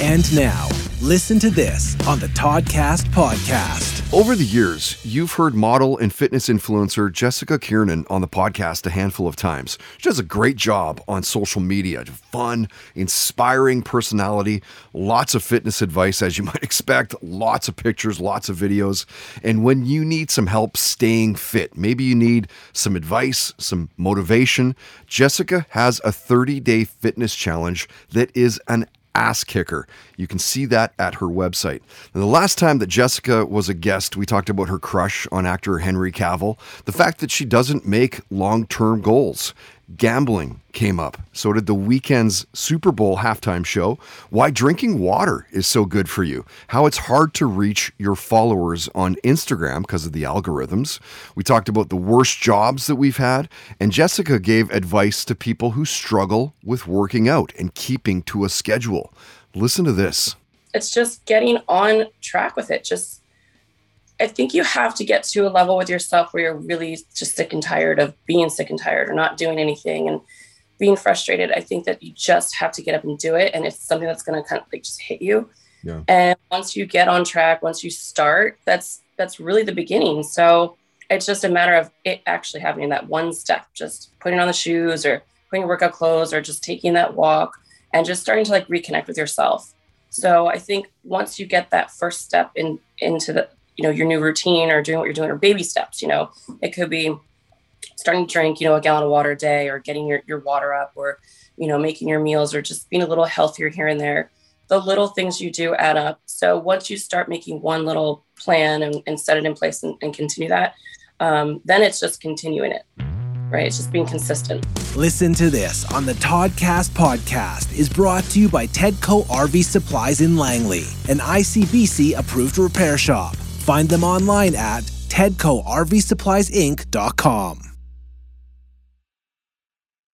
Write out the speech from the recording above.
And now, listen to this on the Toddcast podcast. Over the years, you've heard model and fitness influencer Jessica Kiernan on the podcast a handful of times. She does a great job on social media. Fun, inspiring personality, lots of fitness advice, as you might expect, lots of pictures, lots of videos. And when you need some help staying fit, maybe you need some advice, some motivation, Jessica has a 30 day fitness challenge that is an ass kicker. You can see that at her website. The last time that Jessica was a guest, we talked about her crush on actor Henry Cavill, the fact that she doesn't make long term goals. Gambling came up. So did the weekend's Super Bowl halftime show. Why drinking water is so good for you. How it's hard to reach your followers on Instagram because of the algorithms. We talked about the worst jobs that we've had. And Jessica gave advice to people who struggle with working out and keeping to a schedule. Listen to this. It's just getting on track with it. Just I think you have to get to a level with yourself where you're really just sick and tired of being sick and tired or not doing anything and being frustrated. I think that you just have to get up and do it. And it's something that's going to kind of like just hit you. Yeah. And once you get on track, once you start, that's, that's really the beginning. So it's just a matter of it actually happening that one step, just putting on the shoes or putting your workout clothes or just taking that walk and just starting to like reconnect with yourself. So I think once you get that first step in into the you know your new routine or doing what you're doing or baby steps you know it could be starting to drink you know a gallon of water a day or getting your, your water up or you know making your meals or just being a little healthier here and there the little things you do add up so once you start making one little plan and, and set it in place and, and continue that um, then it's just continuing it right? It's just being consistent. Listen to this on the Toddcast podcast is brought to you by Tedco RV Supplies in Langley, an ICBC approved repair shop. Find them online at tedcorvsuppliesinc.com.